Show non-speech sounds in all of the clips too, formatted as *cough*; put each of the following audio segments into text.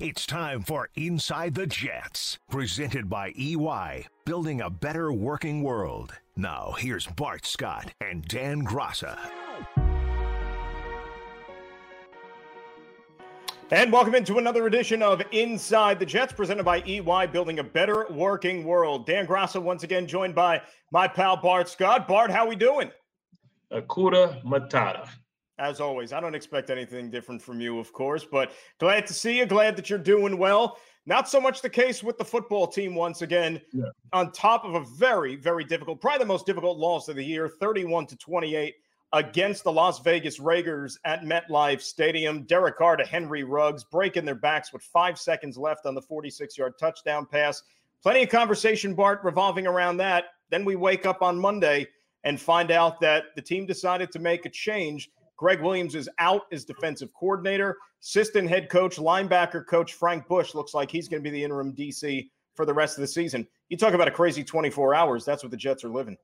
It's time for Inside the Jets, presented by EY, building a better working world. Now, here's Bart Scott and Dan Graca. And welcome into another edition of Inside the Jets, presented by EY, building a better working world. Dan Graca once again joined by my pal Bart Scott. Bart, how we doing? Hakuna Matata as always. I don't expect anything different from you, of course, but glad to see you. Glad that you're doing well. Not so much the case with the football team once again, yeah. on top of a very, very difficult, probably the most difficult loss of the year, 31 to 28 against the Las Vegas Raiders at MetLife Stadium. Derek Carr to Henry Ruggs, breaking their backs with five seconds left on the 46 yard touchdown pass. Plenty of conversation, Bart, revolving around that. Then we wake up on Monday and find out that the team decided to make a change Gregg Williams is out as defensive coordinator. Assistant head coach, linebacker coach Frank Bush looks like he's going to be the interim DC for the rest of the season. You talk about a crazy 24 hours. That's what the Jets are living.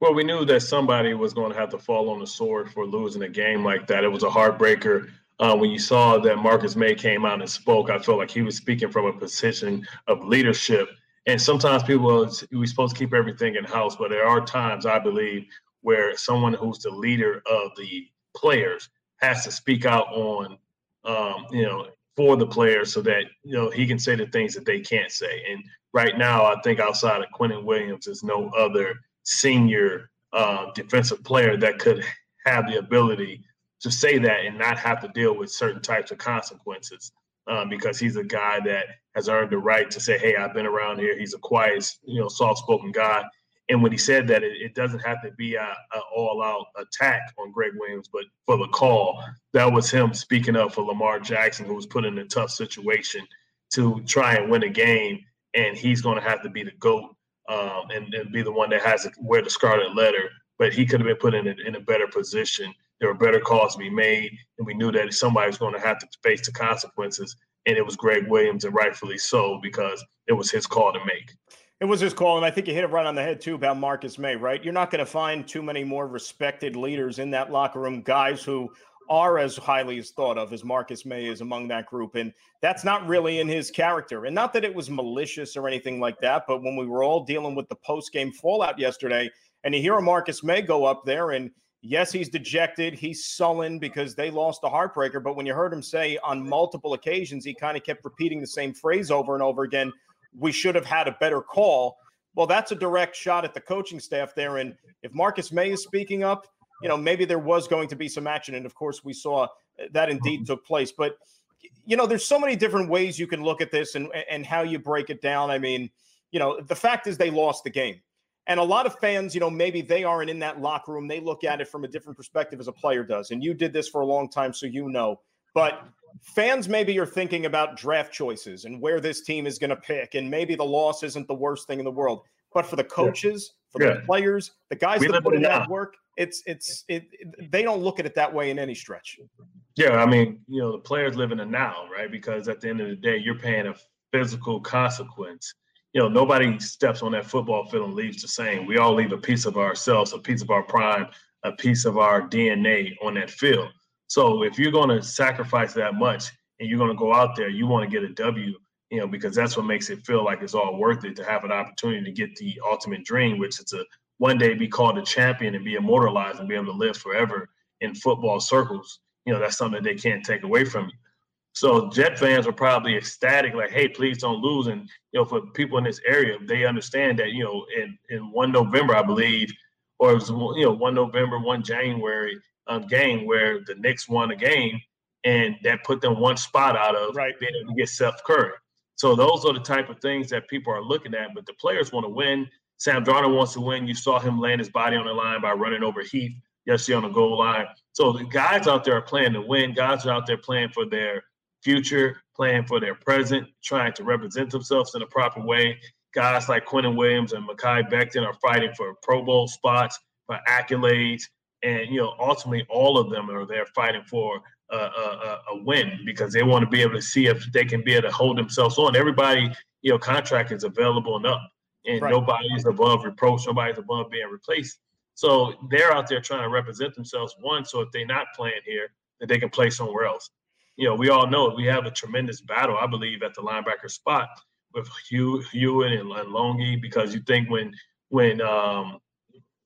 Well, we knew that somebody was going to have to fall on the sword for losing a game like that. It was a heartbreaker. Uh, when you saw that Marcus Maye came out and spoke, I felt like he was speaking from a position of leadership. And sometimes people, we're supposed to keep everything in house, but there are times, I believe, where someone who's the leader of the players has to speak out on, um, you know, for the players so that, you know, he can say the things that they can't say. And right now, I think outside of Quinnen Williams, there's no other senior uh, defensive player that could have the ability to say that and not have to deal with certain types of consequences um, because he's a guy that has earned the right to say, "Hey, I've been around here." He's a quiet, you know, soft-spoken guy, and when he said that, it, it doesn't have to be a, a all-out attack on Gregg Williams, but for the call, that was him speaking up for Lamar Jackson, who was put in a tough situation to try and win a game, and he's going to have to be the goat um, and, and, be the one that has to wear the scarlet letter. But he could have been put in a, in a better position. There were better calls to be made, and we knew that somebody was going to have to face the consequences. And it was Gregg Williams, and rightfully so, because it was his call to make. It was his call, and I think you hit it right on the head too about Marcus Maye, Right, you're not going to find too many more respected leaders in that locker room, guys who are as highly as thought of as Marcus Maye is among that group, and that's not really in his character. And not that it was malicious or anything like that, but when we were all dealing with the post game fallout yesterday, and you hear Marcus Maye go up there and Yes, he's dejected. He's sullen because they lost the heartbreaker. But when you heard him say on multiple occasions, he kind of kept repeating the same phrase over and over again we should have had a better call. Well, that's a direct shot at the coaching staff there. And if Marcus Maye is speaking up, you know, maybe there was going to be some action. And of course, we saw that indeed took place. But, you know, there's so many different ways you can look at this and, and how you break it down. I mean, you know, the fact is they lost the game. And a lot of fans, you know, maybe they aren't in that locker room. They look at it from a different perspective as a player does. And you did this for a long time, so you know. But fans maybe are thinking about draft choices and where this team is going to pick, and maybe the loss isn't the worst thing in the world. But for the coaches, for yeah. the players, the guys we that put in that work, it's it's it, it, They don't look at it that way in any stretch. Yeah, I mean, you know, the players live in the now, right? Because at the end of the day, you're paying a physical consequence. You know, nobody steps on that football field and leaves the same. We all leave a piece of ourselves, a piece of our prime, a piece of our DNA on that field. So if you're going to sacrifice that much and you're going to go out there, you want to get a W, you know, because that's what makes it feel like it's all worth it to have an opportunity to get the ultimate dream, which is to one day be called a champion and be immortalized and be able to live forever in football circles. You know, that's something that they can't take away from you. So Jet fans are probably ecstatic, like, "Hey, please don't lose." And you know, for people in this area, they understand that you know, in in one November, I believe, or it was you know one November, one January, um, game where the Knicks won a game and that put them one spot out of right. being able to get Steph Curry. So those are the type of things that people are looking at. But the players want to win. Sam Darnold wants to win. You saw him land his body on the line by running over Heath yesterday on the goal line. So the guys out there are playing to win. Guys are out there playing for their future, playing for their present, trying to represent themselves in a proper way. Guys like Quinnen Williams and Mekhi Becton are fighting for Pro Bowl spots, for accolades, and you know ultimately all of them are there fighting for a, a, a, win because they want to be able to see if they can be able to hold themselves on. Everybody, you know, contract is available and up, and right. nobody's above reproach. Nobody's above being replaced. So they're out there trying to represent themselves. One, so if they're not playing here, that they can play somewhere else. you know, we all know we have a tremendous battle, I believe, at the linebacker spot with Hugh, Hewitt and, Langi because you think when when um,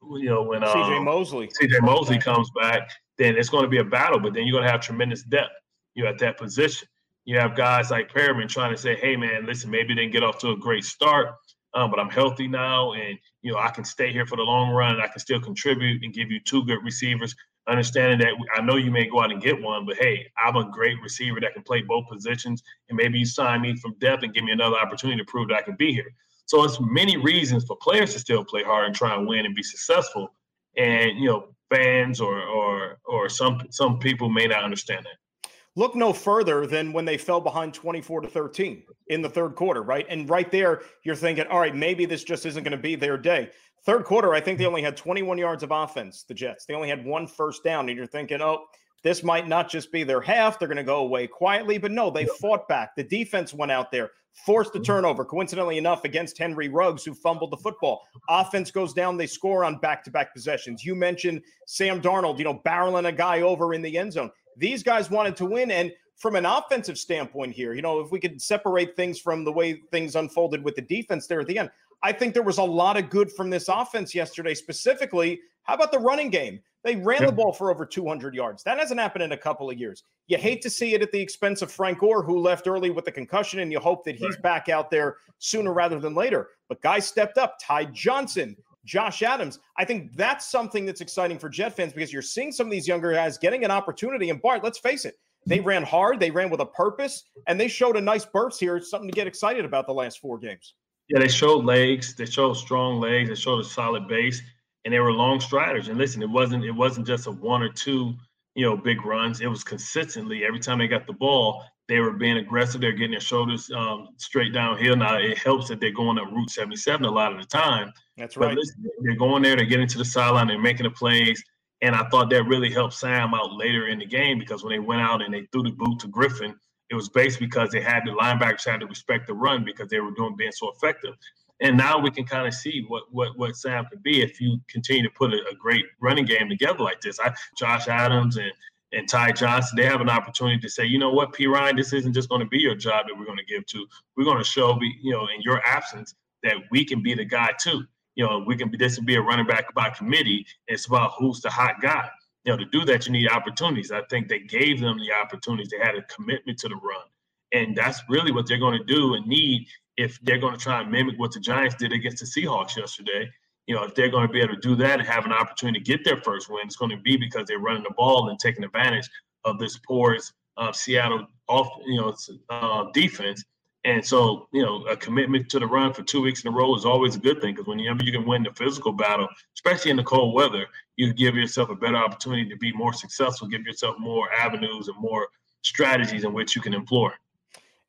you know when um, CJ Mosley CJ Mosley comes back, then it's going to be a battle. But then you're going to have tremendous depth. You know, at that position. You have guys like Perriman trying to say, "Hey, man, listen, maybe didn't get off to a great start, um, but I'm healthy now, and you know I can stay here for the long run, and I can still contribute and give you two good receivers." Understanding that I know you may go out and get one, but hey, I'm a great receiver that can play both positions, and maybe you sign me from depth and give me another opportunity to prove that I can be here. So it's many reasons for players to still play hard and try and win and be successful. And you know, fans or or or some some people may not understand that. Look no further than when they fell behind 24 to 13 in the third quarter, right? And right there, you're thinking, all right, maybe this just isn't going to be their day. Third quarter, I think they only had 21 yards of offense, the Jets. They only had one first down. And you're thinking, oh, this might not just be their half. They're going to go away quietly. But no, they fought back. The defense went out there, forced a mm-hmm. turnover, coincidentally enough, against Henry Ruggs, who fumbled the football. Offense goes down. They score on back to back possessions. You mentioned Sam Darnold, you know, barreling a guy over in the end zone. These guys wanted to win. And from an offensive standpoint here, you know, if we could separate things from the way things unfolded with the defense there at the end, I think there was a lot of good from this offense yesterday. Specifically, how about the running game? They ran the ball for over 200 yards. That hasn't happened in a couple of years. You mm-hmm. hate to see it at the expense of Frank Gore, who left early with the concussion, and you hope that he's right. back out there sooner rather than later. But guys stepped up. Ty Johnson, Josh Adams. I think that's something that's exciting for Jet fans because you're seeing some of these younger guys getting an opportunity. And Bart, let's face it, they mm-hmm. ran hard, they ran with a purpose, and they showed a nice burst here. It's something to get excited about the last four games. Yeah, they showed legs. They showed strong legs. They showed a solid base, and they were long striders. And listen, it wasn't it wasn't just a one or two, you know, big runs. It was consistently every time they got the ball, they were being aggressive. They're getting their shoulders um, straight downhill. Now it helps that they're going up Route 77 a lot of the time. That's right. Listen, they're going there. They're getting to the sideline. They're making the plays. And I thought that really helped Sam out later in the game because when they went out and they threw the boot to Griffin, it was based because they had the linebackers had to respect the run because they were doing being so effective. And now we can kind of see what what what Sam could be if you continue to put a, a great running game together like this. I, Josh Adams and and Ty Johnson, they have an opportunity to say, you know what, Perine, this isn't just going to be your job that we're going to give to. We're going to show, you know, in your absence, that we can be the guy too. You know, we can be. This will be a running back by committee. It's about who's the hot guy you know, to do that, you need opportunities. I think they gave them the opportunities. They had a commitment to the run. And that's really what they're going to do and need if they're going to try and mimic what the Giants did against the Seahawks yesterday. You know, if they're going to be able to do that and have an opportunity to get their first win, it's going to be because they're running the ball and taking advantage of this porous uh, Seattle off, you know, uh, defense and so, you know, a commitment to the run for two weeks in a row is always a good thing because whenever you can win the physical battle, especially in the cold weather, you give yourself a better opportunity to be more successful, give yourself more avenues and more strategies in which you can employ.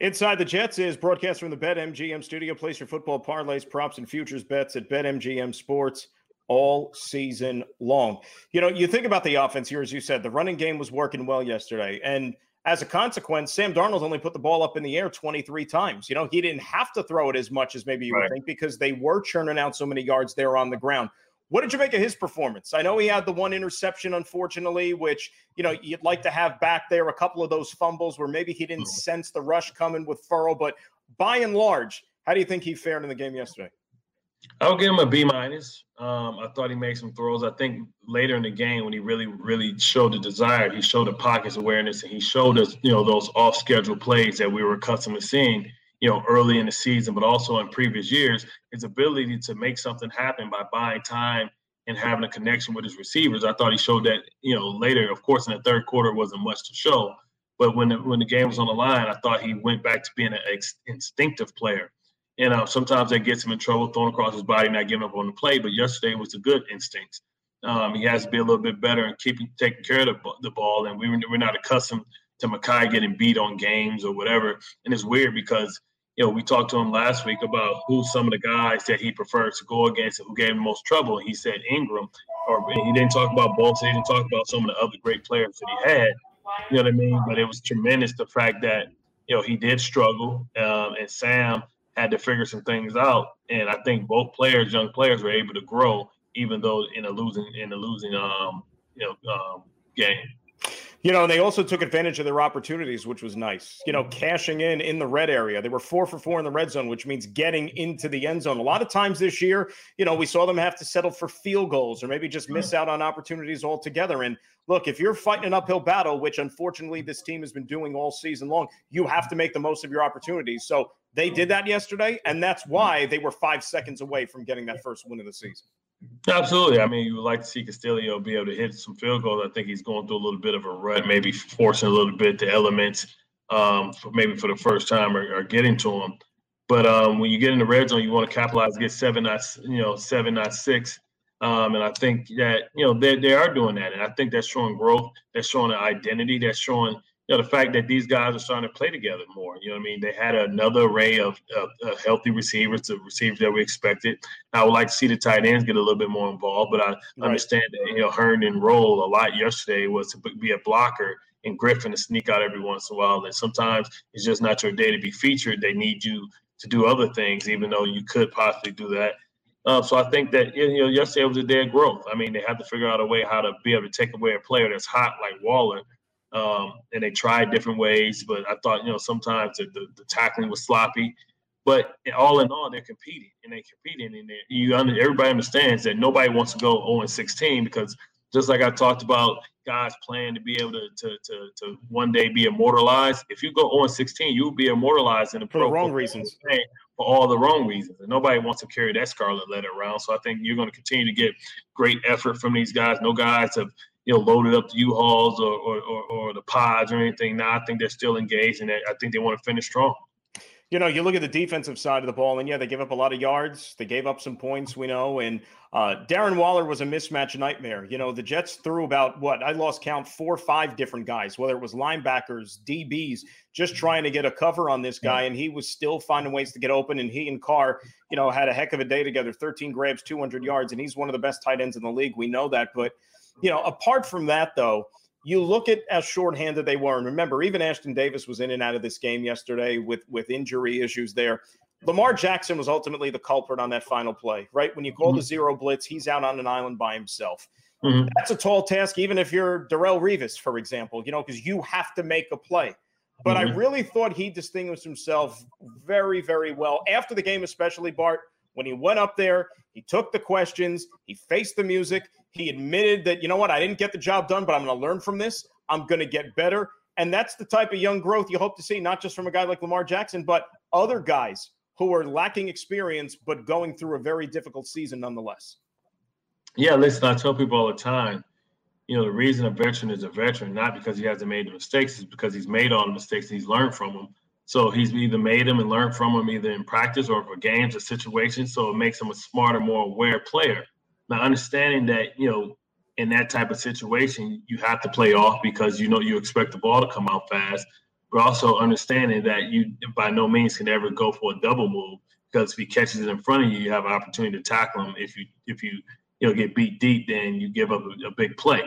Inside the Jets is broadcast from the BetMGM studio. Place your football parlays, props, and futures bets at BetMGM Sports all season long. You know, you think about the offense here, as you said, the running game was working well yesterday. And – as a consequence, Sam Darnold only put the ball up in the air 23 times. You know, he didn't have to throw it as much as maybe you right. would think because they were churning out so many yards there on the ground. What did you make of his performance? I know he had the one interception, unfortunately, which, you know, you'd like to have back there a couple of those fumbles where maybe he didn't mm-hmm. sense the rush coming with Ferrell. But by and large, how do you think he fared in the game yesterday? I'll give him a B minus. Um, I thought he made some throws. I think later in the game when he really, really showed the desire, he showed the pockets awareness, and he showed us, you know, those off-schedule plays that we were accustomed to seeing, you know, early in the season, but also in previous years. His ability to make something happen by buying time and having a connection with his receivers. I thought he showed that, you know, later. Of course, in the third quarter, wasn't much to show, but when the, when the game was on the line, I thought he went back to being an ex- instinctive player you know, sometimes that gets him in trouble, throwing across his body, not giving up on the play. But yesterday was a good instinct. Um, he has to be a little bit better in keeping taking care of the, the ball. And we were, not accustomed to Mekhi getting beat on games or whatever. And it's weird because you know we talked to him last week about who some of the guys that he prefers to go against and who gave him most trouble. He said Ingram, or he didn't talk about Bosa. He didn't talk about some of the other great players that he had. You know what I mean? But it was tremendous the fact that you know he did struggle, um, and Sam had to figure some things out. And I think both players, young players, were able to grow, even though in a losing in a losing um you know um, game. You know, and they also took advantage of their opportunities, which was nice. You know, mm-hmm. cashing in in the red area. They were four for four in the red zone, which means getting into the end zone. A lot of times this year, you know, we saw them have to settle for field goals or maybe just miss mm. out on opportunities altogether. And look, if you're fighting an uphill battle, which unfortunately this team has been doing all season long, you have to make the most of your opportunities. So they did that yesterday, and that's mm. why they were five seconds away from getting that first win of the season. Absolutely. I mean, you would like to see Castillo be able to hit some field goals. I think he's going through a little bit of a rut, maybe forcing a little bit the elements, um, maybe for the first time or, or getting to him. But um, when you get in the red zone, you want to capitalize, get seven, not you know, seven, not six. Um, and I think that you know they they are doing that, and I think that's showing growth. That's showing an identity. That's showing you know the fact that these guys are starting to play together more. You know what I mean? They had another array of, of, of healthy receivers, the receivers that we expected. I would like to see the tight ends get a little bit more involved, but I right. understand that you know Herndon role a lot yesterday was to be a blocker and Griffin to sneak out every once in a while. And sometimes it's just not your day to be featured. They need you to do other things, even though you could possibly do that. Uh, so I think that you know yesterday was a day of growth. I mean, they had to figure out a way how to be able to take away a player that's hot like Waller um, and they tried different ways, but I thought, you know, sometimes the, the, the tackling was sloppy. But all in all, they're competing and they're competing, and they're, you under, everybody understands that nobody wants to go 0 16 because just like I talked about guys playing to be able to, to, to, to one day be immortalized. If you go 0 16, you'll be immortalized in the for pro the wrong reasons. For all the wrong reasons. And nobody wants to carry that scarlet letter around. So I think you're going to continue to get great effort from these guys. No guys have you know, loaded up the U-Hauls or, or, or, or the pods or anything. Now I think they're still engaged, and I think they want to finish strong. You know, you look at the defensive side of the ball, and yeah, they gave up a lot of yards. They gave up some points, we know. And uh, Darren Waller was a mismatch nightmare. You know, the Jets threw about what I lost count four or five different guys, whether it was linebackers, DBs, just trying to get a cover on this guy. And he was still finding ways to get open. And he and Carr, you know, had a heck of a day together 13 grabs, 200 yards. And he's one of the best tight ends in the league. We know that. But you know, apart from that, though, you look at how shorthanded they were. And remember, even Ashtyn Davis was in and out of this game yesterday with with injury issues there. Lamar Jackson was ultimately the culprit on that final play, right? When you call mm-hmm. the zero blitz, he's out on an island by himself. Mm-hmm. That's a tall task, even if you're Darrelle Revis, for example, you know, because you have to make a play. But mm-hmm. I really thought he distinguished himself very, very well after the game, especially Bart. When he went up there, he took the questions, he faced the music, he admitted that, you know what, I didn't get the job done, but I'm going to learn from this. I'm going to get better. And that's the type of young growth you hope to see, not just from a guy like Lamar Jackson, but other guys who are lacking experience, but going through a very difficult season nonetheless. Yeah, listen, I tell people all the time, you know, the reason a veteran is a veteran, not because he hasn't made the mistakes, is because he's made all the mistakes and he's learned from them. So he's either made them and learned from them either in practice or for games or situations. So it makes him a smarter, more aware player. Now, understanding that, you know, in that type of situation, you have to play off because you know you expect the ball to come out fast, but also understanding that you by no means can ever go for a double move because if he catches it in front of you, you have an opportunity to tackle him. If you if you you know get beat deep, then you give up a, a big play.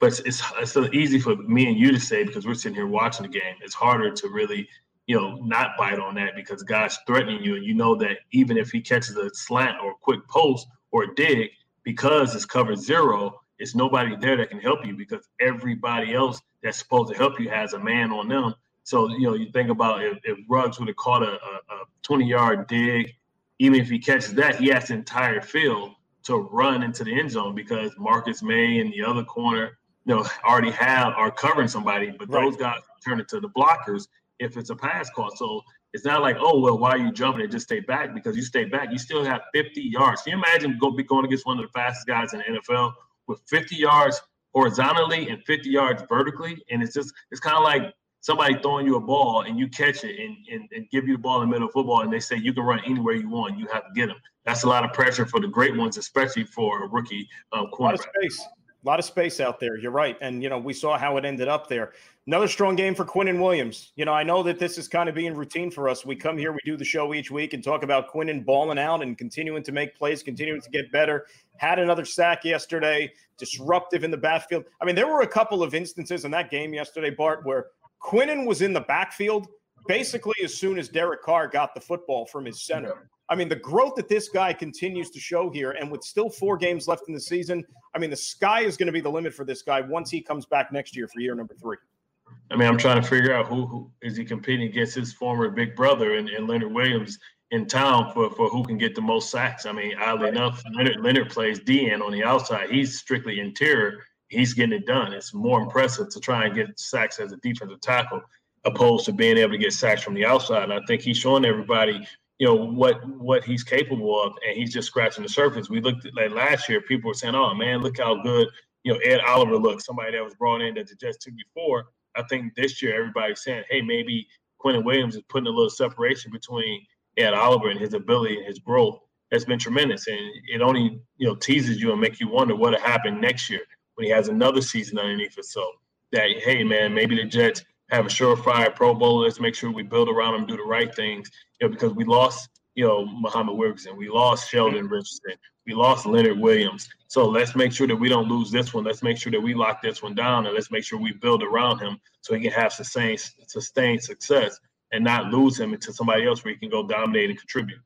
But it's, it's it's so easy for me and you to say because we're sitting here watching the game. It's harder to really you know not bite on that because God's threatening you, and you know that even if he catches a slant or a quick post or a dig, because it's covered zero, it's nobody there that can help you because everybody else that's supposed to help you has a man on them. So, you know, you think about if, if Ruggs would have caught a, a 20 yard dig, even if he catches that, he has the entire field to run into the end zone because Marcus Maye and the other corner, you know, already have are covering somebody, but right. those guys turn it to the blockers if it's a pass call. So it's not like, oh well, why are you jumping and just stay back? Because you stay back, you still have 50 yards. Can you imagine go, be going against one of the fastest guys in the NFL with 50 yards horizontally and 50 yards vertically? And it's just it's kind of like somebody throwing you a ball and you catch it and, and, and give you the ball in the middle of football and they say you can run anywhere you want. You have to get them. That's a lot of pressure for the great ones, especially for a rookie um, quarterback. A lot of space. Lot of space out there. You're right. And, you know, we saw how it ended up there. Another strong game for Quinnen Williams. You know, I know that this is kind of being routine for us. We come here, we do the show each week and talk about Quinnen balling out and continuing to make plays, continuing to get better. Had another sack yesterday, disruptive in the backfield. I mean, there were a couple of instances in that game yesterday, Bart, where Quinnen was in the backfield basically as soon as Derek Carr got the football from his center. I mean, the growth that this guy continues to show here, and with still four games left in the season, I mean, the sky is going to be the limit for this guy once he comes back next year for year number three. I mean, I'm trying to figure out who, who is he competing against his former big brother and, and Leonard Williams in town for, for who can get the most sacks. I mean, oddly enough, Leonard, Leonard plays DN on the outside. He's strictly interior. He's getting it done. It's more impressive to try and get sacks as a defensive tackle opposed to being able to get sacks from the outside. And I think he's showing everybody, you know, what what he's capable of, and he's just scratching the surface. We looked at like last year, people were saying, "Oh man, look how good." You know, Ed Oliver looks, somebody that was brought in that the Jets took before. I think this year everybody's saying, hey, maybe Quinnen Williams is putting a little separation between Ed Oliver and his ability and his growth has been tremendous. And it only, you know, teases you and make you wonder what'll happen next year when he has another season underneath it. So that, hey, man, maybe the Jets have a surefire Pro Bowl. Let's make sure we build around him, do the right things. You know, because we lost, you know, Muhammad Wilkerson, we lost Sheldon mm-hmm. Richardson, we lost Leonard Williams. So let's make sure that we don't lose this one. Let's make sure that we lock this one down, and let's make sure we build around him so he can have sustained sustained success and not lose him into somebody else where he can go dominate and contribute.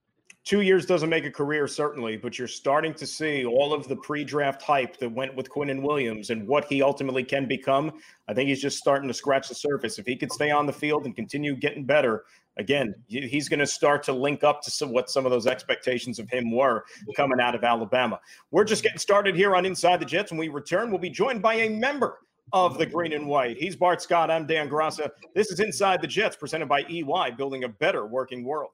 Two years doesn't make a career, certainly, but you're starting to see all of the pre-draft hype that went with Quinnen Williams and what he ultimately can become. I think he's just starting to scratch the surface. If he could stay on the field and continue getting better, again, he's going to start to link up to some, what some of those expectations of him were coming out of Alabama. We're just getting started here on Inside the Jets. When we return, we'll be joined by a member of the green and white. He's Bart Scott. I'm Dan Graca. This is Inside the Jets, presented by EY, building a better working world.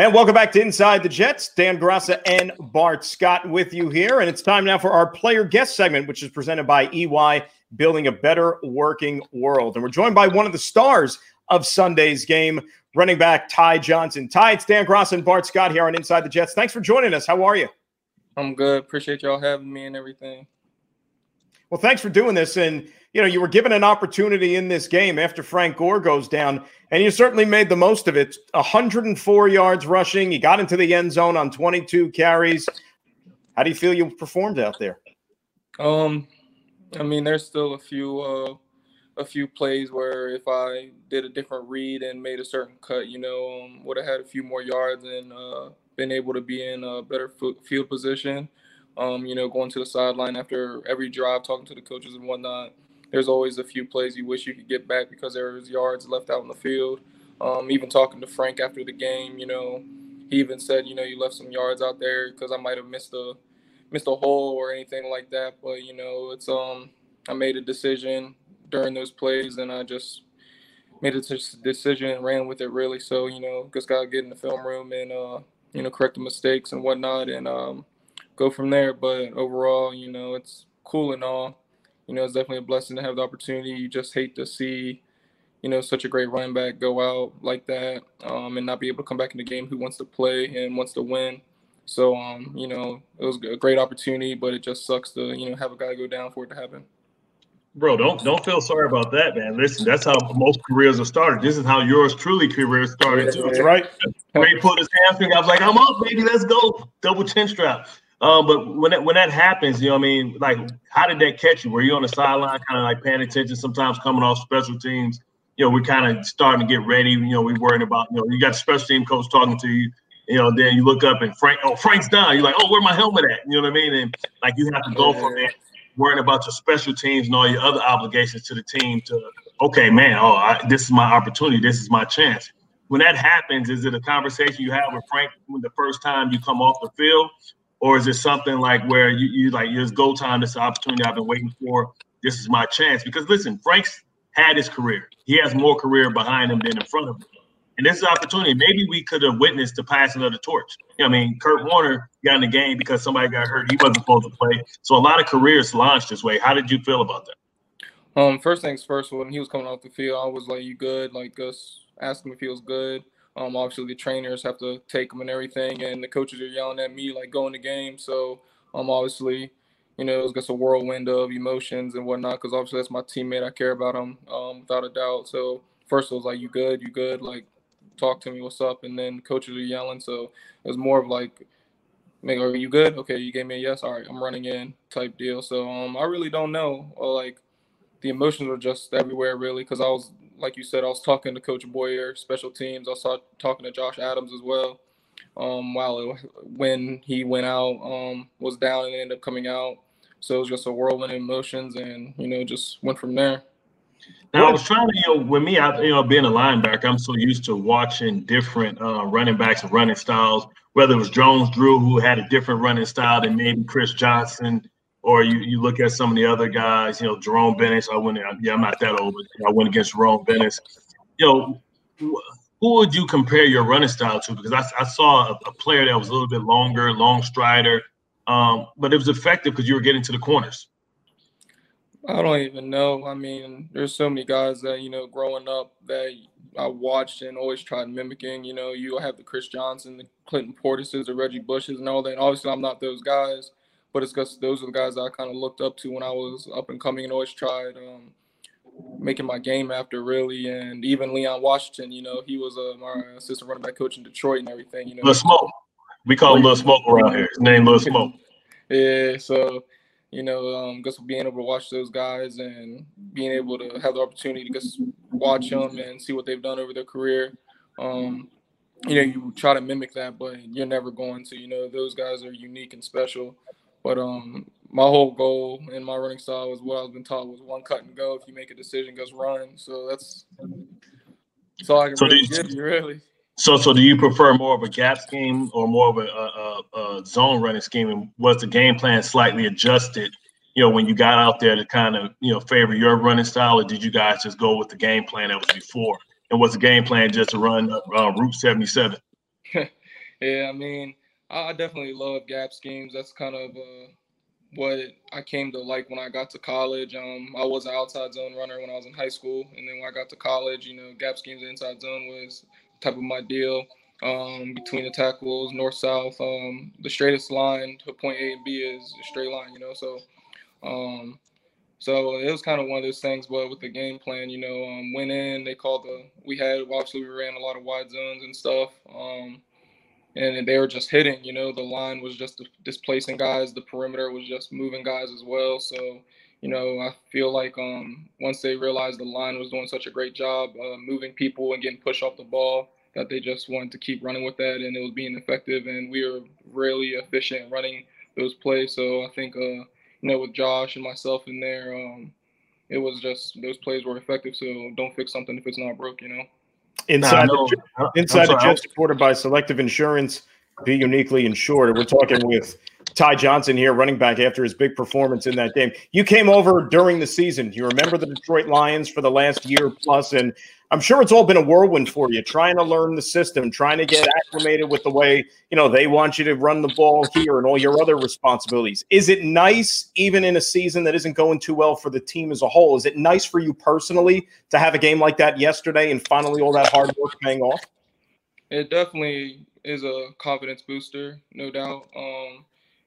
And welcome back to Inside the Jets. Dan Graca and Bart Scott with you here. And it's time now for our player guest segment, which is presented by EY, Building a Better Working World. And we're joined by one of the stars of Sunday's game, running back Ty Johnson. Ty, it's Dan Graca and Bart Scott here on Inside the Jets. Thanks for joining us. How are you? I'm good. Appreciate y'all having me and everything. Well, thanks for doing this. And you know, you were given an opportunity in this game after Frank Gore goes down, and you certainly made the most of it. 104 yards rushing. You got into the end zone on 22 carries. How do you feel you performed out there? Um, I mean, there's still a few uh, a few plays where if I did a different read and made a certain cut, you know, um, would have had a few more yards and uh, been able to be in a better field position. Um, you know, going to the sideline after every drive, talking to the coaches and whatnot there's always a few plays you wish you could get back because there was yards left out in the field. Um, even talking to Frank after the game, you know, he even said, you know, you left some yards out there because I might have missed a missed a hole or anything like that. But you know, it's um, I made a decision during those plays, and I just made a decision and ran with it really. So you know, just gotta get in the film room and uh, you know, correct the mistakes and whatnot, and um, go from there. But overall, you know, it's cool and all you know, it's definitely a blessing to have the opportunity. You just hate to see, you know, such a great running back go out like that um, and not be able to come back in the game who wants to play and wants to win. So, um, you know, it was a great opportunity, but it just sucks to, you know, have a guy go down for it to happen. Bro, don't don't feel sorry about that, man. Listen, that's how most careers are started. This is how yours truly career started too. That's right. Ray put his hamstring. I was like, I'm up, baby. Let's go. Double chin strap. Um, but when that when that happens, you know, what I mean, like, how did that catch you? Were you on the sideline, kind of like paying attention? Sometimes coming off special teams, you know, we're kind of starting to get ready. You know, we're worrying about, you know, you got special team coach talking to you. You know, then you look up and Frank, oh, Frank's done. You're like, oh, where my helmet at? You know what I mean? And like, you have to go from there, worrying about your special teams and all your other obligations to the team. To okay, man, oh, I, this is my opportunity. This is my chance when that happens, is it a conversation you have with Frank when the first time you come off the field, or is it something like where you, you like it's go time, this opportunity I've been waiting for, this is my chance? Because listen, Frank's had his career. He has more career behind him than in front of him. And this is an opportunity. Maybe we could have witnessed the passing of the torch. You know, I mean, Kurt Warner got in the game because somebody got hurt. He wasn't supposed to play. So a lot of careers launched this way. How did you feel about that? Um, first things first, when he was coming off the field, I was like, "You good?" Like, us asked him if he was good. Um, obviously, the trainers have to take them and everything, and the coaches are yelling at me like, "Go in the game." So, um, obviously, you know, it was just a whirlwind of emotions and whatnot. Because obviously, that's my teammate. I care about him, um, without a doubt. So, first it was like, "You good? You good?" Like, talk to me. What's up? And then coaches are yelling. So it was more of like, "Are you good? Okay, you gave me a yes. All right, I'm running in." Type deal. So, um, I really don't know. Like, the emotions were just everywhere, really, because I was like you said, I was talking to Coach Boyer, special teams. I saw talking to Josh Adams as well. um, while it, when he went out um, was down and ended up coming out. So it was just a whirlwind of emotions, and you know, just went from there. Now I was trying to, you know, with me, I, you know, being a linebacker, I'm so used to watching different uh, running backs and running styles. Whether it was Jones Drew, who had a different running style than maybe Chris Johnson, or you, you look at some of the other guys, you know, Jerome Bettis. I went, yeah, I'm not that old, I went against Jerome Bettis. You know, who would you compare your running style to? Because I, I saw a, a, player that was a little bit longer, long strider, um, but it was effective because you were getting to the corners. I don't even know. I mean, there's so many guys that, you know, growing up that I watched and always tried mimicking. You know, you have the Chris Johnson, the Clinton Portises, the Reggie Bushes, and all that. Obviously, I'm not those guys, but it's because those are the guys I kind of looked up to when I was up and coming and always tried um, making my game after, really. And even Leon Washington, you know, he was uh, my assistant running back coach in Detroit and everything. You know, Little Smoke. We call him Little Smoke around here. His name Little Smoke. *laughs* yeah, so you know, um, just being able to watch those guys and being able to have the opportunity to just watch them and see what they've done over their career. Um, you know, you try to mimic that, but you're never going to. You know, those guys are unique and special. But um, my whole goal in my running style was what I was been taught was one cut and go. If you make a decision, just run. So that's that's all I can so really give you, really. So, so do you prefer more of a gap scheme or more of a, a, a, zone running scheme? And was the game plan slightly adjusted? You know, when you got out there to kind of you know favor your running style, or did you guys just go with the game plan that was before? And was the game plan just to run uh, Route seventy seven? *laughs* yeah, I mean, I definitely love gap schemes. That's kind of uh, what I came to like when I got to college. Um, I was an outside zone runner when I was in high school, and then when I got to college, you know, gap schemes inside zone was type of my deal. Um, between the tackles, north south, um, the straightest line to point A and B is a straight line, you know. So, um, so it was kind of one of those things. But with the game plan, you know, um, went in. They called the. We had obviously we ran a lot of wide zones and stuff. Um, and they were just hitting. You know, the line was just displacing guys. The perimeter was just moving guys as well. So, you know, I feel like um, once they realized the line was doing such a great job uh, moving people and getting push off the ball, that they just wanted to keep running with that, and it was being effective. And we were really efficient running those plays. So I think, uh, you know, with Josh and myself in there, um, it was just those plays were effective. So don't fix something if it's not broke, you know. Inside, the, inside the jet supported by Selective Insurance, be uniquely insured. We're talking with Ty Johnson here, running back after his big performance in that game. You came over during the season. You remember the Detroit Lions for the last year plus, and I'm sure it's all been a whirlwind for you, trying to learn the system, trying to get acclimated with the way you know they want you to run the ball here and all your other responsibilities. Is it nice, even in a season that isn't going too well for the team as a whole? Is it nice for you personally to have a game like that yesterday and finally all that hard work paying off? It definitely is a confidence booster, no doubt. Um,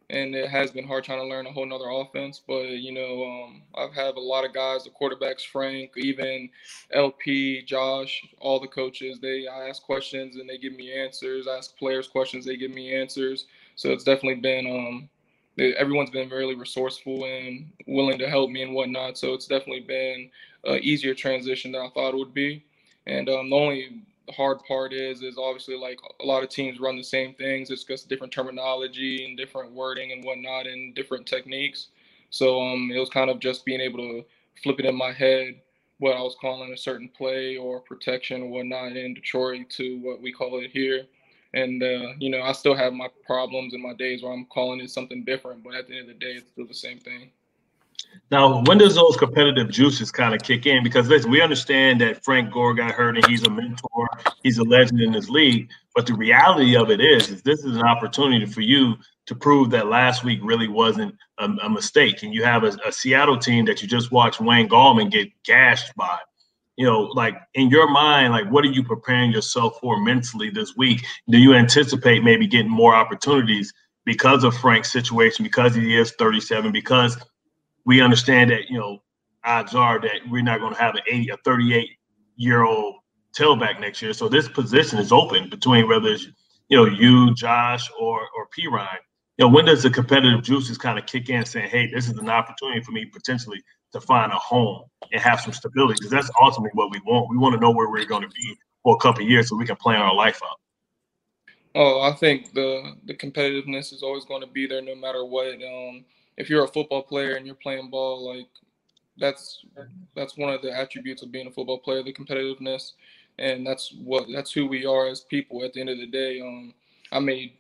and it has been hard trying to learn a whole nother offense. But you know, um, I've had a lot of guys, the quarterbacks, Frank, even LP, Josh, all the coaches. They I ask questions and they give me answers. I ask players questions, they give me answers. So it's definitely been um, everyone's been really resourceful and willing to help me and whatnot. So it's definitely been an easier transition than I thought it would be. And um, the only hard part is is obviously like a lot of teams run the same things. It's just different terminology and different wording and whatnot and different techniques. So um, it was kind of just being able to flip it in my head what I was calling a certain play or protection or whatnot in Detroit to what we call it here. And uh, you know, I still have my problems and my days where I'm calling it something different, but at the end of the day, it's still the same thing. Now, when does those competitive juices kind of kick in? Because listen, we understand that Frank Gore got hurt and he's a mentor, he's a legend in this league. But the reality of it is, is this is an opportunity for you to prove that last week really wasn't a, a mistake. And you have a, a, Seattle team that you just watched Wayne Gallman get gashed by. You know, like in your mind, like what are you preparing yourself for mentally this week? Do you anticipate maybe getting more opportunities because of Frank's situation, because he is 37, because we understand that you know odds are that we're not going to have an 80 a 38 year old tailback next year. So this position is open between whether it's you know you, Josh, or or Perine. You know, when does the competitive juices kind of kick in, saying, "Hey, this is an opportunity for me potentially to find a home and have some stability"? Because that's ultimately what we want. We want to know where we're going to be for a couple years so we can plan our life out. Oh, I think the the competitiveness is always going to be there no matter what. Um, if you're a football player and you're playing ball, like that's that's one of the attributes of being a football player, the competitiveness, and that's what that's who we are as people. At the end of the day, um, I made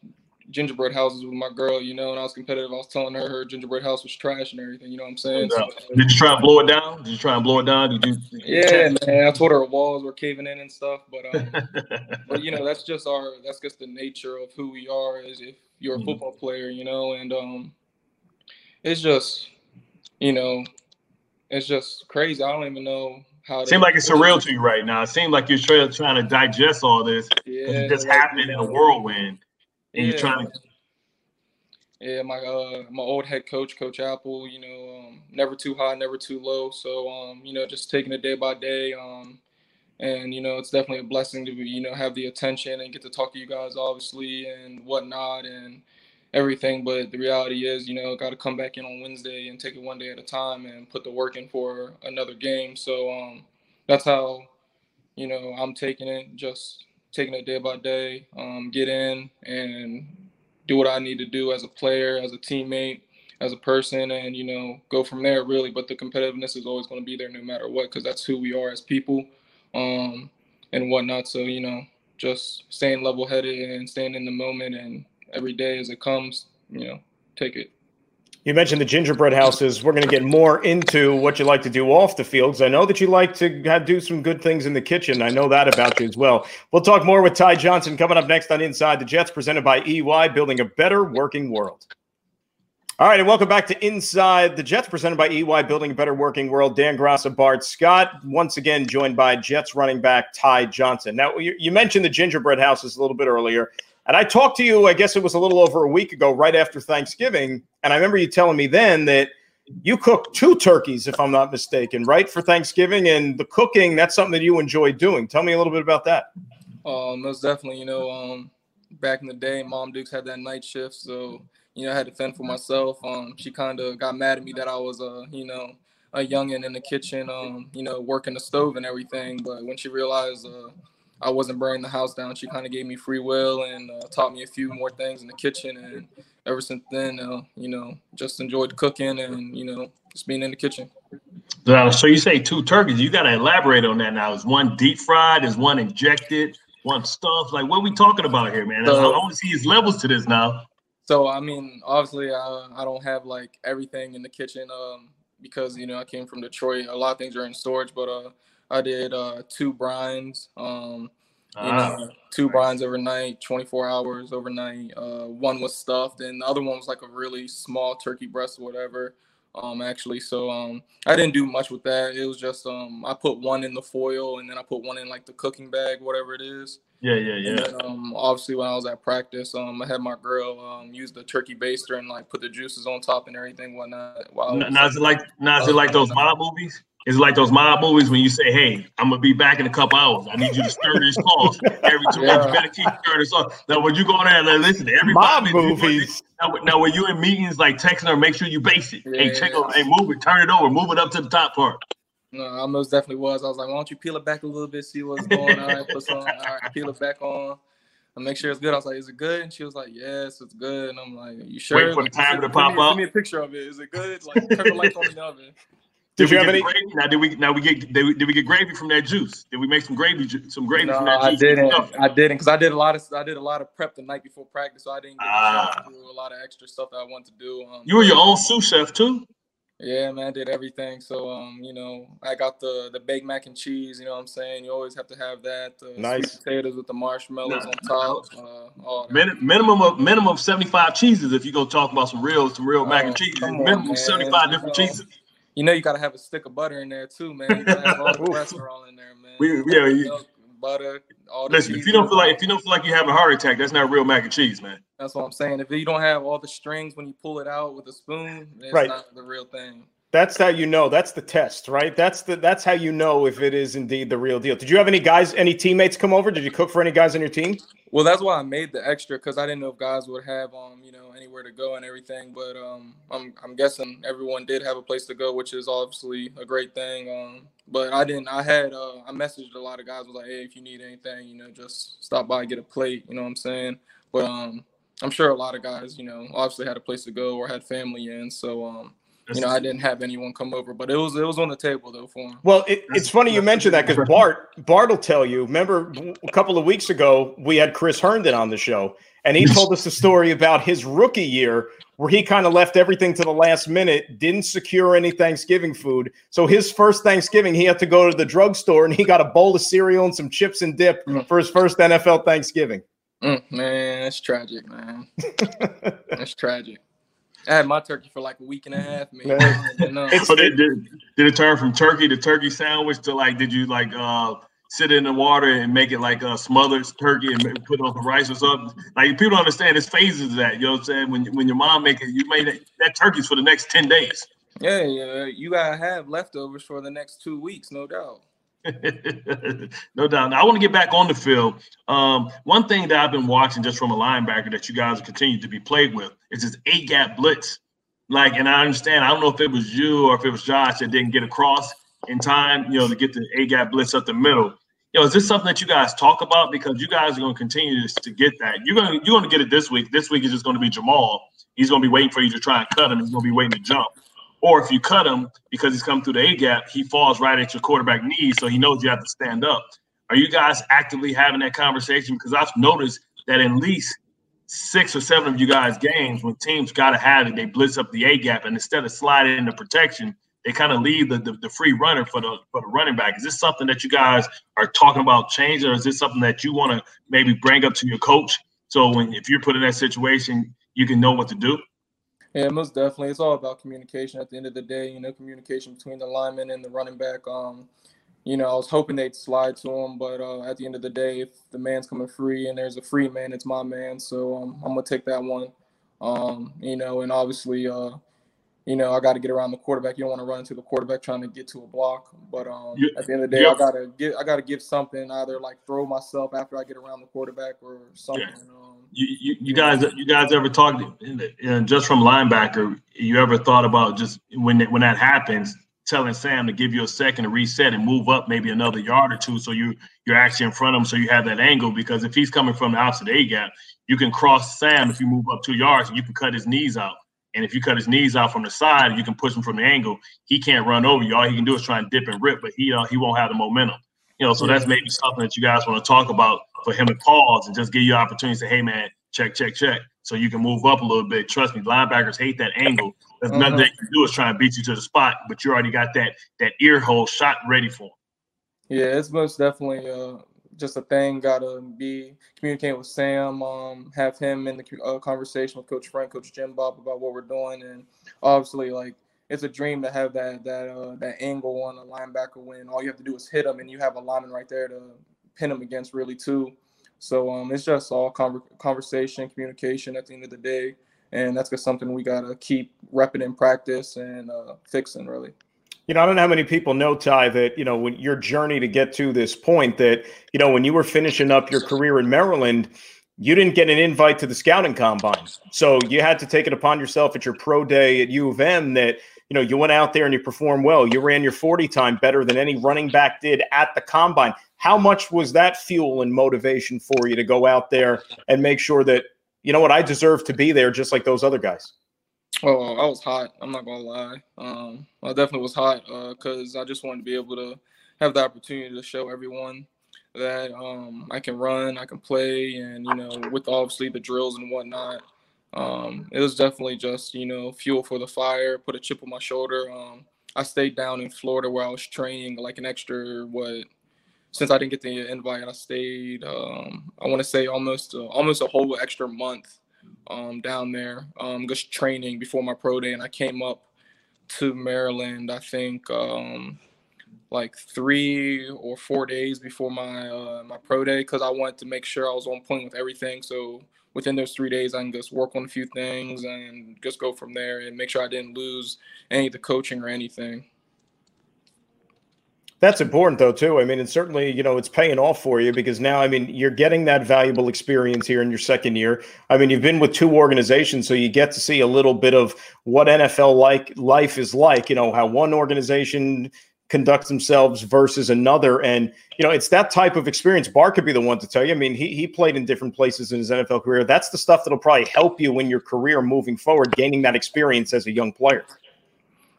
gingerbread houses with my girl, you know, and I was competitive. I was telling her her gingerbread house was trash and everything. You know what I'm saying? So, did you try and blow it down? Did you try and blow it down? Did you? Did *laughs* you yeah, man. I told her walls were caving in and stuff, but um, *laughs* but you know that's just our that's just the nature of who we are. As if you're a mm-hmm. football player, you know, and um, it's just you know, it's just crazy. I don't even know how. Seems like it's surreal to you right now. It seems like you're trying, trying to digest all this. Yeah, it just like, happened in a whirlwind and yeah. you're trying to. Yeah, my uh my old head coach, Coach Apple, you know, um, never too high, never too low. So um, you know, just taking it day by day. Um, and you know, it's definitely a blessing to be, you know have the attention and get to talk to you guys, obviously, and whatnot, and everything. But the reality is, you know, got to come back in on Wednesday and take it one day at a time and put the work in for another game. So um, that's how, you know, I'm taking it. Just taking it day by day, um, get in and do what I need to do as a player, as a teammate, as a person, and you know go from there really. But the competitiveness is always going to be there no matter what because that's who we are as people, um, and whatnot. So you know, just staying level-headed and staying in the moment, and every day as it comes, you know, take it. You mentioned the gingerbread houses. We're going to get more into what you like to do off the fields. I know that you like to do some good things in the kitchen. I know that about you as well. We'll talk more with Ty Johnson coming up next on Inside the Jets, presented by EY, building a better working world. All right, and welcome back to Inside the Jets, presented by EY, building a better working world. Dan Graca, Bart Scott, once again joined by Jets running back Ty Johnson. Now, you mentioned the gingerbread houses a little bit earlier. And I talked to you, I guess it was a little over a week ago, right after Thanksgiving. And I remember you telling me then that you cooked two turkeys, if I'm not mistaken, right, for Thanksgiving. And the cooking, that's something that you enjoy doing. Tell me a little bit about that. Um, most definitely. You know, um, back in the day, Mom Dukes had that night shift. So, you know, I had to fend for myself. Um, she kind of got mad at me that I was, uh, you know, a youngin in the kitchen, um, you know, working the stove and everything. But when she realized, uh, I wasn't burning the house down. She kind of gave me free will and uh, taught me a few more things in the kitchen. And ever since then, uh, you know, just enjoyed cooking and you know just being in the kitchen. Uh, so you say two turkeys? You got to elaborate on that now. Is one deep fried? Is one injected? One stuffed? Like what are we talking about here, man? So, I want to see his levels to this now. So I mean, obviously, I, I don't have like everything in the kitchen um, because you know I came from Detroit. A lot of things are in storage, but uh, I did uh, two brines, um, you ah. know, two brines overnight, 24 hours overnight. Uh, one was stuffed, and the other one was like a really small turkey breast or whatever. Um, actually, so um, I didn't do much with that. It was just um, I put one in the foil, and then I put one in like the cooking bag, whatever it is. Yeah, yeah, yeah. Then, um, obviously, when I was at practice, um, I had my girl um, use the turkey baster and like put the juices on top and everything, whatnot. While now, is it like now is it like those mob movies? It's like those mob movies when you say, "Hey, I'm gonna be back in a couple hours. I need you to stir this sauce every two yeah. You better keep stirring this sauce." Now, when you go in there and listen to every mob movies. Now, now, when you're in meetings, like texting her, make sure you base it. Yeah, hey, check yeah. hey, move it, turn it over, move it up to the top part. No, I most definitely was. I was like, "Why don't you peel it back a little bit, see what's going on? *laughs* Put some, all right, peel it back on." and make sure it's good. I was like, "Is it good?" And she was like, "Yes, it's good." And I'm like, "You sure?" Wait for the timer to pop up. Give me a picture of it. Is it good? Like, turn the lights on the oven. Did, did you have any? Gravy? Now did we? Now we get. Did we, did we, get gravy from that juice? Did we make some gravy? Some gravy no, from that juice? I didn't. I didn't because I did a lot of. I did a lot of prep the night before practice, so I didn't get ah. to do a lot of extra stuff that I wanted to do. Um, you were your own sous chef too. Yeah, man, I did everything. So, um, you know, I got the the baked mac and cheese. You know what I'm saying? You always have to have that. The nice potatoes with the marshmallows on top. Uh, Min- minimum of minimum of 75 cheeses if you go talk about some real some real mac and oh, cheese. Minimum on, 75 different cheeses you know you gotta have a stick of butter in there too, man. You gotta have all the *laughs* cholesterol in there, man. We, yeah, you, butter. All listen, if you don't feel like if you don't feel like you have a heart attack, that's not real mac and cheese, man. That's what I'm saying. If you don't have all the strings when you pull it out with a spoon, it's right. not the real thing. That's how you know. That's the test, right? That's the that's how you know if it is indeed the real deal. Did you have any guys, any teammates come over? Did you cook for any guys on your team? Well, that's why I made the extra because I didn't know if guys would have um, you know, anywhere to go and everything. But um, I'm I'm guessing everyone did have a place to go, which is obviously a great thing. Um, but I didn't. I had uh, I messaged a lot of guys was like, hey, if you need anything, you know, just stop by, get a plate. You know what I'm saying? but um, I'm sure a lot of guys, you know, obviously had a place to go or had family in. So um, you know, I didn't have anyone come over, but it was it was on the table though for him. Well, it, it's funny you mentioned that because Bart Bart will tell you. Remember a couple of weeks ago we had Chris Herndon on the show, and he told us a story about his rookie year where he kind of left everything to the last minute, didn't secure any Thanksgiving food. So his first Thanksgiving, he had to go to the drugstore and he got a bowl of cereal and some chips and dip mm. for his first NFL Thanksgiving. Mm, man, that's tragic, man. *laughs* that's tragic. I had my turkey for like a week and a half, man. so did, did, did it turn from turkey to turkey sandwich to like? Did you like uh sit in the water and make it like a smothered turkey and put it on the rice or something? Like people don't understand there's phases of that. You know what I'm saying? When when your mom make it, you made it, that turkey's for the next ten days. Yeah, yeah, you gotta have leftovers for the next two weeks, no doubt. *laughs* no doubt. Now, I want to get back on the field. Um, one thing that I've been watching just from a linebacker that you guys continue to be played with is this A gap blitz. Like, and I understand, I don't know if it was you or if it was Josh that didn't get across in time, you know, to get the A gap blitz up the middle. You know, is this something that you guys talk about? Because you guys are going to continue to get that. You're going to you're going to get it this week. This week is just going to be Jamal. He's going to be waiting for you to try and cut him. He's going to be waiting to jump. Or if you cut him because he's come through the A gap, he falls right at your quarterback knees, so he knows you have to stand up. Are you guys actively having that conversation? Because I've noticed that at least six or seven of you guys' games, when teams got to have it, they blitz up the A gap, and instead of sliding into protection, they kind of leave the, the, the, free runner for the for the running back. Is this something that you guys are talking about changing, or is this something that you want to maybe bring up to your coach? So when if you're put in that situation, you can know what to do. Yeah, most definitely. It's all about communication at the end of the day, you know, communication between the lineman and the running back. Um, you know, I was hoping they'd slide to him, but uh, at the end of the day, if the man's coming free and there's a free man, it's my man. So um, I'm going to take that one. Um, you know, and obviously, uh, you know, I got to get around the quarterback. You don't want to run into the quarterback trying to get to a block. But um, yeah. at the end of the day, yeah. I gotta get I gotta give something, either like throw myself after I get around the quarterback or something. Yeah. Um, you, you, guys you guys ever talked just from linebacker? You ever thought about just when when that happens, telling Sam to give you a second to reset and move up maybe another yard or two, so you you're actually in front of him, so you have that angle. Because if he's coming from the opposite A gap, you can cross Sam if you move up two yards, and you can cut his knees out. And if you cut his knees out from the side, you can push him from the angle. He can't run over you. All he can do is try and dip and rip, but he uh, he won't have the momentum. You know, so that's maybe something that you guys want to talk about for him to pause and just give you opportunity to say, hey man, check, check, check. So you can move up a little bit. Trust me, linebackers hate that angle. There's uh-huh. nothing they can do is try and beat you to the spot, but you already got that that ear hole shot ready for. Yeah, it's most definitely uh, just a thing. Got to be communicating with Sam, um, have him in the uh, conversation with Coach Frank, Coach Jim Bob about what we're doing, and obviously like it's a dream to have that that uh, that angle on a linebacker when all you have to do is hit him and you have a lineman right there to pin him against really too. So um, it's just all conversation, communication at the end of the day, and that's just something we gotta keep repping in practice and uh, fixing really. You know, I don't know how many people know, Ty, that, you know, when your journey to get to this point, that, you know, when you were finishing up your career in Maryland, you didn't get an invite to the scouting combine. So you had to take it upon yourself at your pro day at U of M that, you know, you went out there and you performed well. You ran your 40 time better than any running back did at the combine. How much was that fuel and motivation for you to go out there and make sure that, you know what, I deserve to be there just like those other guys? Oh, I was hot. I'm not gonna lie. Um, I definitely was hot because uh, I just wanted to be able to have the opportunity to show everyone that um, I can run, I can play, and you know, with obviously the drills and whatnot. Um, it was definitely just you know fuel for the fire. Put a chip on my shoulder. Um, I stayed down in Florida where I was training like an extra what. Since I didn't get the invite, I stayed. Um, I want to say almost uh, almost a whole extra month um, down there, um, just training before my pro day, and I came up to Maryland. I think um, like three or four days before my uh, my pro day because I wanted to make sure I was on point with everything. So within those three days, I can just work on a few things and just go from there and make sure I didn't lose any of the coaching or anything. That's important though too. I mean, and certainly, you know, it's paying off for you because now, I mean, you're getting that valuable experience here in your second year. I mean, you've been with two organizations, so you get to see a little bit of what NFL like life is like. You know, how one organization conduct themselves versus another. And, you know, it's that type of experience. Bart could be the one to tell you. I mean, he, he played in different places in his NFL career. That's the stuff that'll probably help you in your career moving forward, gaining that experience as a young player.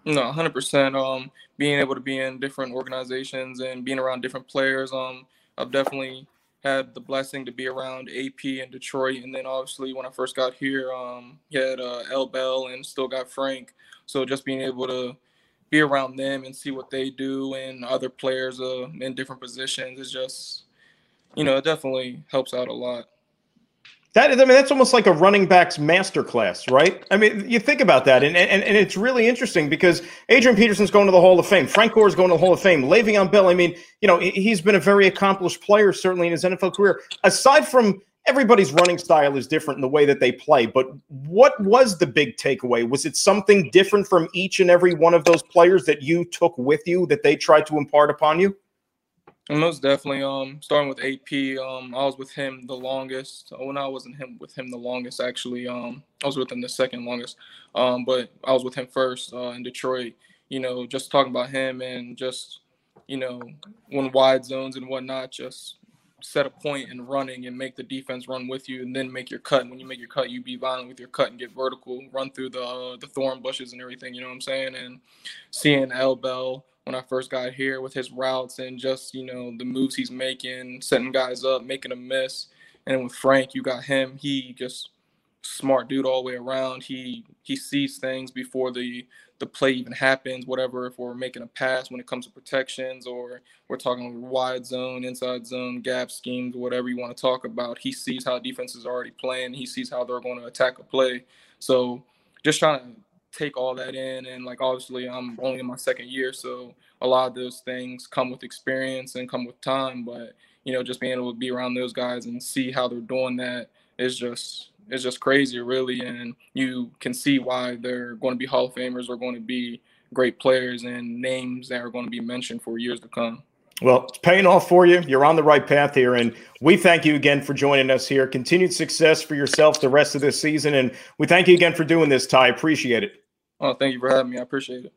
No, 100%. Um, being able to be in different organizations and being around different players. Um, I've definitely had the blessing to be around AP in Detroit, and then obviously when I first got here, um, he had uh, L Bell and still got Frank. So just being able to be around them and see what they do and other players uh, in different positions is just, you know, it definitely helps out a lot. That I mean, that's almost like a running backs masterclass, right? I mean, you think about that, and, and and it's really interesting because Adrian Peterson's going to the Hall of Fame, Frank Gore's going to the Hall of Fame, Le'Veon Bell. I mean, you know, he's been a very accomplished player, certainly in his NFL career. Aside from everybody's running style is different in the way that they play, but what was the big takeaway? Was it something different from each and every one of those players that you took with you that they tried to impart upon you? Most definitely. Um, starting with AP, um, I was with him the longest. Oh, when I wasn't him with him the longest, actually. Um, I was with him the second longest. Um, but I was with him first uh, in Detroit. You know, just talking about him and just, you know, when wide zones and whatnot, just set a point and running and make the defense run with you, and then make your cut. And when you make your cut, you be violent with your cut and get vertical, run through the uh, the thorn bushes and everything. You know what I'm saying? And seeing L Bell when I first got here with his routes and just, you know, the moves he's making, setting guys up, making a miss. And with Frank, you got him. He just smart dude all the way around. He he sees things before the the play even happens, whatever, if we're making a pass when it comes to protections or we're talking wide zone, inside zone, gap schemes, whatever you want to talk about. He sees how defense is already playing. He sees how they're going to attack a play. So just trying to take all that in and like obviously I'm only in my second year so a lot of those things come with experience and come with time but you know just being able to be around those guys and see how they're doing that is just it's just crazy really and you can see why they're going to be Hall of Famers or going to be great players and names that are going to be mentioned for years to come. Well, it's paying off for you. You're on the right path here. And we thank you again for joining us here. Continued success for yourself the rest of this season. And we thank you again for doing this, Ty. Appreciate it. Oh, thank you for having me. I appreciate it.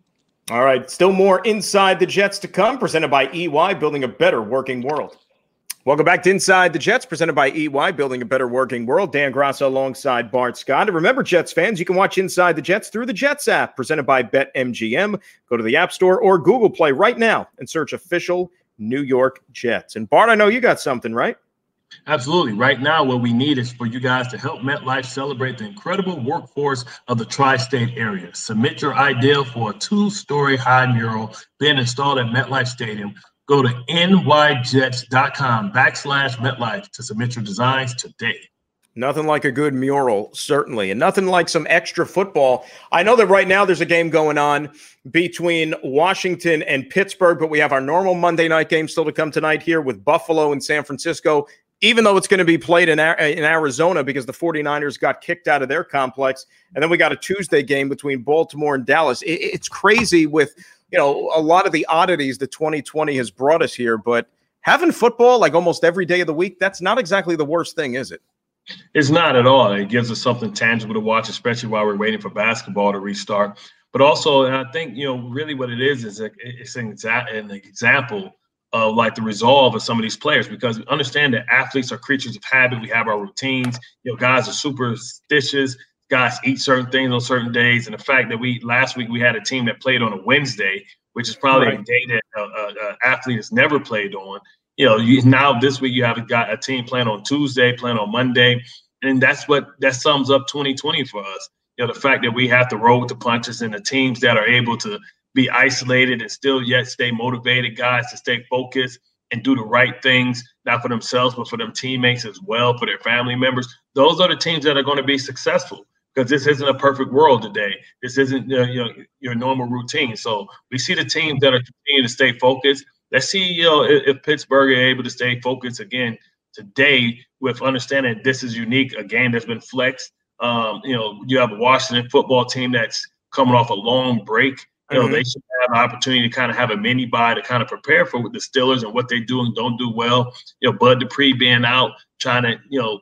All right. Still more Inside the Jets to come, presented by EY, building a better working world. Welcome back to Inside the Jets, presented by EY, building a better working world. Dan Graca alongside Bart Scott. And remember, Jets fans, you can watch Inside the Jets through the Jets app, presented by BetMGM. Go to the App Store or Google Play right now and search official New York Jets. And Bart, I know you got something, right? Absolutely. Right now, what we need is for you guys to help MetLife celebrate the incredible workforce of the tri state area. Submit your idea for a two story high mural being installed at MetLife Stadium. Go to nyjets.com backslash MetLife to submit your designs today. Nothing like a good mural, certainly, and nothing like some extra football. I know that right now there's a game going on between Washington and Pittsburgh, but we have our normal Monday night game still to come tonight here with Buffalo and San Francisco even though it's going to be played in, in Arizona because the 49ers got kicked out of their complex. And then we got a Tuesday game between Baltimore and Dallas. It, it's crazy with, you know, a lot of the oddities that 2020 has brought us here. But having football like almost every day of the week, that's not exactly the worst thing, is it? It's not at all. It gives us something tangible to watch, especially while we're waiting for basketball to restart. But also, I think, you know, really what it is is a, it's an, exa- an example – of like the resolve of some of these players because we understand that athletes are creatures of habit. We have our routines. You know, guys are superstitious. Guys eat certain things on certain days, and the fact that we last week we had a team that played on a Wednesday, which is probably right. a day that an athlete has never played on. You know, you, now this week you have a guy, a team playing on Tuesday, playing on Monday, and that's what that sums up 2020 for us. You know, the fact that we have to roll with the punches and the teams that are able to be isolated and still yet stay motivated, guys, to stay focused and do the right things, not for themselves, but for them teammates as well, for their family members. Those are the teams that are going to be successful because this isn't a perfect world today. This isn't uh, you know your normal routine. So we see the teams that are continuing to stay focused. Let's see you know if, if Pittsburgh are able to stay focused again today with understanding this is unique, a game that's been flexed. Um, you know, you have a Washington football team that's coming off a long break you know, mm-hmm. they should have an opportunity to kind of have a mini bye to kind of prepare for the Steelers and what they do and don't do well. You know, Bud Dupree being out, trying to, you know,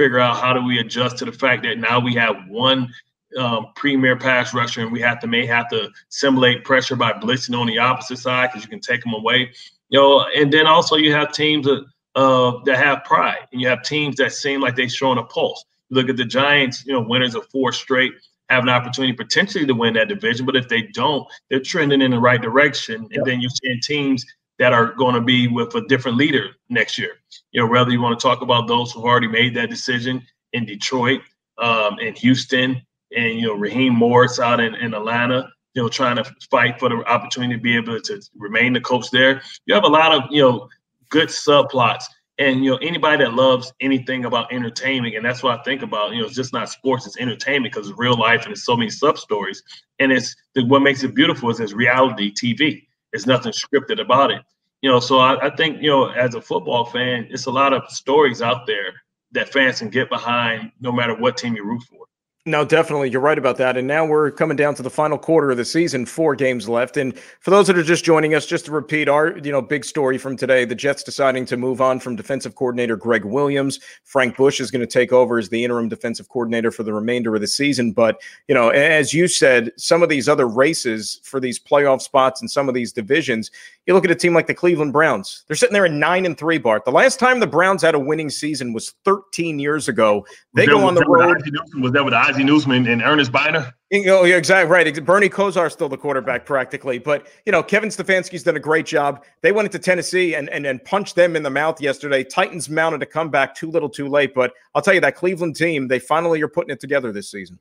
figure out how do we adjust to the fact that now we have one um, premier pass rusher, and we have to may have to simulate pressure by blitzing on the opposite side because you can take them away. You know, and then also you have teams that uh, that have pride, and you have teams that seem like they're showing a pulse. look at the Giants, you know, winners of four straight, have an opportunity potentially to win that division, but if they don't, they're trending in the right direction. And then you're seeing teams that are going to be with a different leader next year. You know, whether you want to talk about those who've already made that decision in Detroit, um, in Houston, and you know Raheem Morris out in, in Atlanta, you know, trying to fight for the opportunity to be able to remain the coach there. You have a lot of you know good subplots. And you know anybody that loves anything about entertainment, and that's what I think about. You know, it's just not sports; it's entertainment because it's real life and there's so many sub stories. And it's the, what makes it beautiful is it's reality TV. There's nothing scripted about it. You know, so I, I think you know as a football fan, it's a lot of stories out there that fans can get behind, no matter what team you root for. No, definitely. You're right about that. And now we're coming down to the final quarter of the season, four games left. And for those that are just joining us, just to repeat our, you know, big story from today, the Jets deciding to move on from defensive coordinator Gregg Williams. Frank Bush is going to take over as the interim defensive coordinator for the remainder of the season. But, you know, as you said, some of these other races for these playoff spots and some of these divisions, you look at a team like the Cleveland Browns. They're sitting there in nine and three, Bart. The last time the Browns had a winning season was 13 years ago. They go on the road. Was that with Ozzie Newsome and Earnest Byner? Oh, yeah, exactly right. Bernie Kosar is still the quarterback practically, but you know Kevin Stefanski's done a great job. They went into Tennessee and, and and punched them in the mouth yesterday. Titans mounted a comeback too little, too late. But I'll tell you that Cleveland team, they finally are putting it together this season.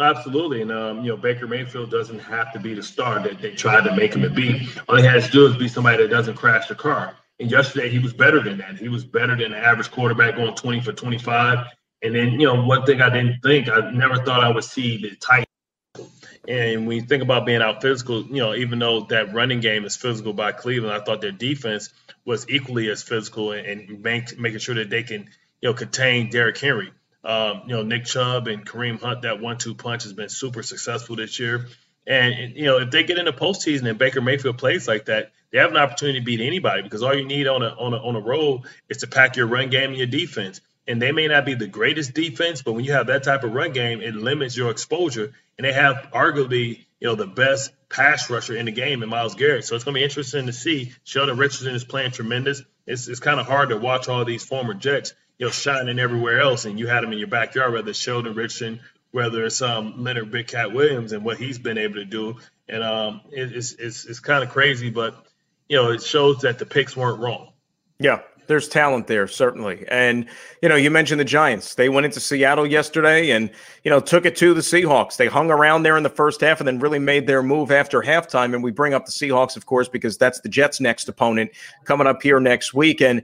Absolutely, and um, you know Baker Mayfield doesn't have to be the star that they tried to make him to be. All he has to do is be somebody that doesn't crash the car. And yesterday he was better than that. He was better than the average quarterback going 20 for 25. And then you know one thing I didn't think I never thought I would see the tight. And when you think about being out physical, you know even though that running game is physical by Cleveland, I thought their defense was equally as physical and, and make, making sure that they can you know contain Derrick Henry. Um, you know, Nick Chubb and Kareem Hunt, that one-two punch has been super successful this year. And you know, if they get in the postseason and Baker Mayfield plays like that, they have an opportunity to beat anybody because all you need on a on a on a road is to pack your run game and your defense. And they may not be the greatest defense, but when you have that type of run game, it limits your exposure. And they have arguably, you know, the best pass rusher in the game in Myles Garrett. So it's going to be interesting to see. Sheldon Richardson is playing tremendous. It's it's kind of hard to watch all these former Jets you know, shining everywhere else, and you had him in your backyard, whether it's Sheldon Richardson, whether it's um, Leonard Big Cat Williams, and what he's been able to do. And um, it, it's it's, it's kind of crazy, but you know, it shows that the picks weren't wrong. Yeah, there's talent there certainly. And you know you mentioned the giants. They went into seattle yesterday and you know took it to the seahawks. They hung around there in the first half and then really made their move after halftime. And we bring up the seahawks of course because that's the jets next opponent coming up here next week. And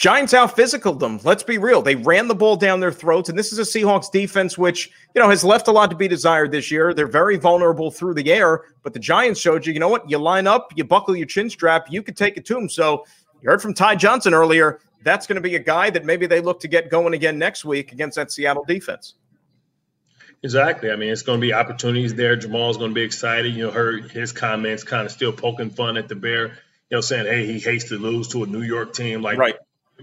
Giants out physical them. Let's be real. They ran the ball down their throats, and this is a Seahawks defense which, you know, has left a lot to be desired this year. They're very vulnerable through the air, but the Giants showed you, you know what? You line up, you buckle your chin strap, you could take it to them. So you heard from Ty Johnson earlier. That's going to be a guy that maybe they look to get going again next week against that Seattle defense. Exactly. I mean, it's going to be opportunities there. Jamal's going to be excited. You know, heard his comments kind of still poking fun at the Bear, you know, saying, hey, he hates to lose to a New York team. Like, right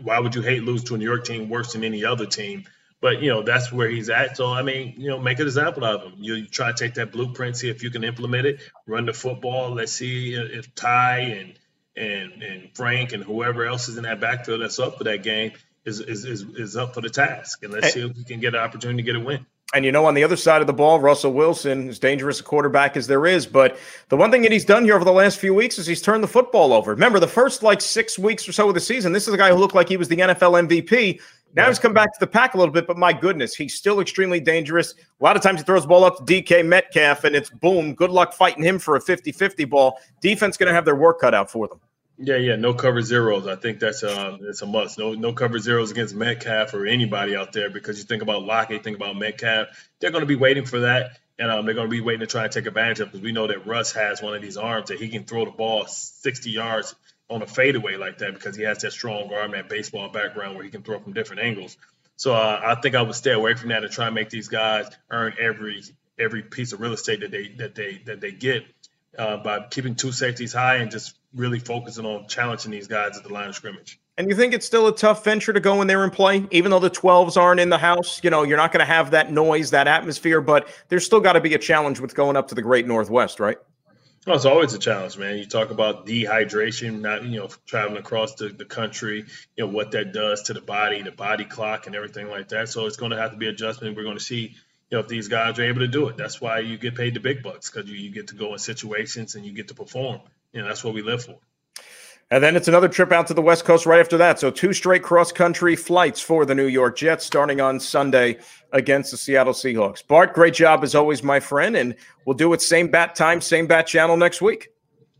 why would you hate lose to a New York team worse than any other team? But you know that's where he's at. So I mean, you know, make an example of him. You, try to take that blueprint, see if you can implement it. Run the football. Let's see if Ty and and and Frank and whoever else is in that backfield that's up for that game is is is, is up for the task. And let's see if we can get an opportunity to get a win. And you know, on the other side of the ball, Russell Wilson, as dangerous a quarterback as there is, but the one thing that he's done here over the last few weeks is he's turned the football over. Remember, the first like six weeks or so of the season, this is a guy who looked like he was the NFL MVP. Now yeah. he's come back to the pack a little bit, but my goodness, he's still extremely dangerous. A lot of times he throws the ball up to DK Metcalf, and it's boom. Good luck fighting him for a 50 50 ball. Defense going to have their work cut out for them. Yeah, yeah, no cover zeros. I think that's um it's a must. No no cover zeros against Metcalf or anybody out there because you think about Lockett, think about Metcalf. They're going to be waiting for that, and um, they're going to be waiting to try and take advantage of because we know that Russ has one of these arms that he can throw the ball 60 yards on a fadeaway like that because he has that strong arm, that baseball background where he can throw from different angles. So uh, I think I would stay away from that and try and make these guys earn every every piece of real estate that they that they that they get uh, by keeping two safeties high and just really focusing on challenging these guys at the line of scrimmage. And you think it's still a tough venture to go in there and play, even though the 12s aren't in the house? You know, you're not going to have that noise, that atmosphere, but there's still got to be a challenge with going up to the great Northwest, right? Well, it's always a challenge, man. You talk about dehydration, not you know traveling across the, the country, you know what that does to the body, the body clock, and everything like that. So it's going to have to be adjustment. We're going to see, you know, if these guys are able to do it. That's why you get paid the big bucks because you, you get to go in situations and you get to perform. You know, that's what we live for. And then it's another trip out to the West Coast right after that. So two straight cross country flights for the New York Jets starting on Sunday against the Seattle Seahawks. Bart, great job as always, my friend. And we'll do it same bat time, same bat channel next week.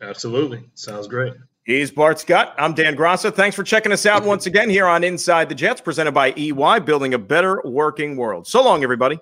Absolutely. Sounds great. He's Bart Scott. I'm Dan Graca. Thanks for checking us out once again here on Inside the Jets, presented by EY, building a better working world. So long, everybody.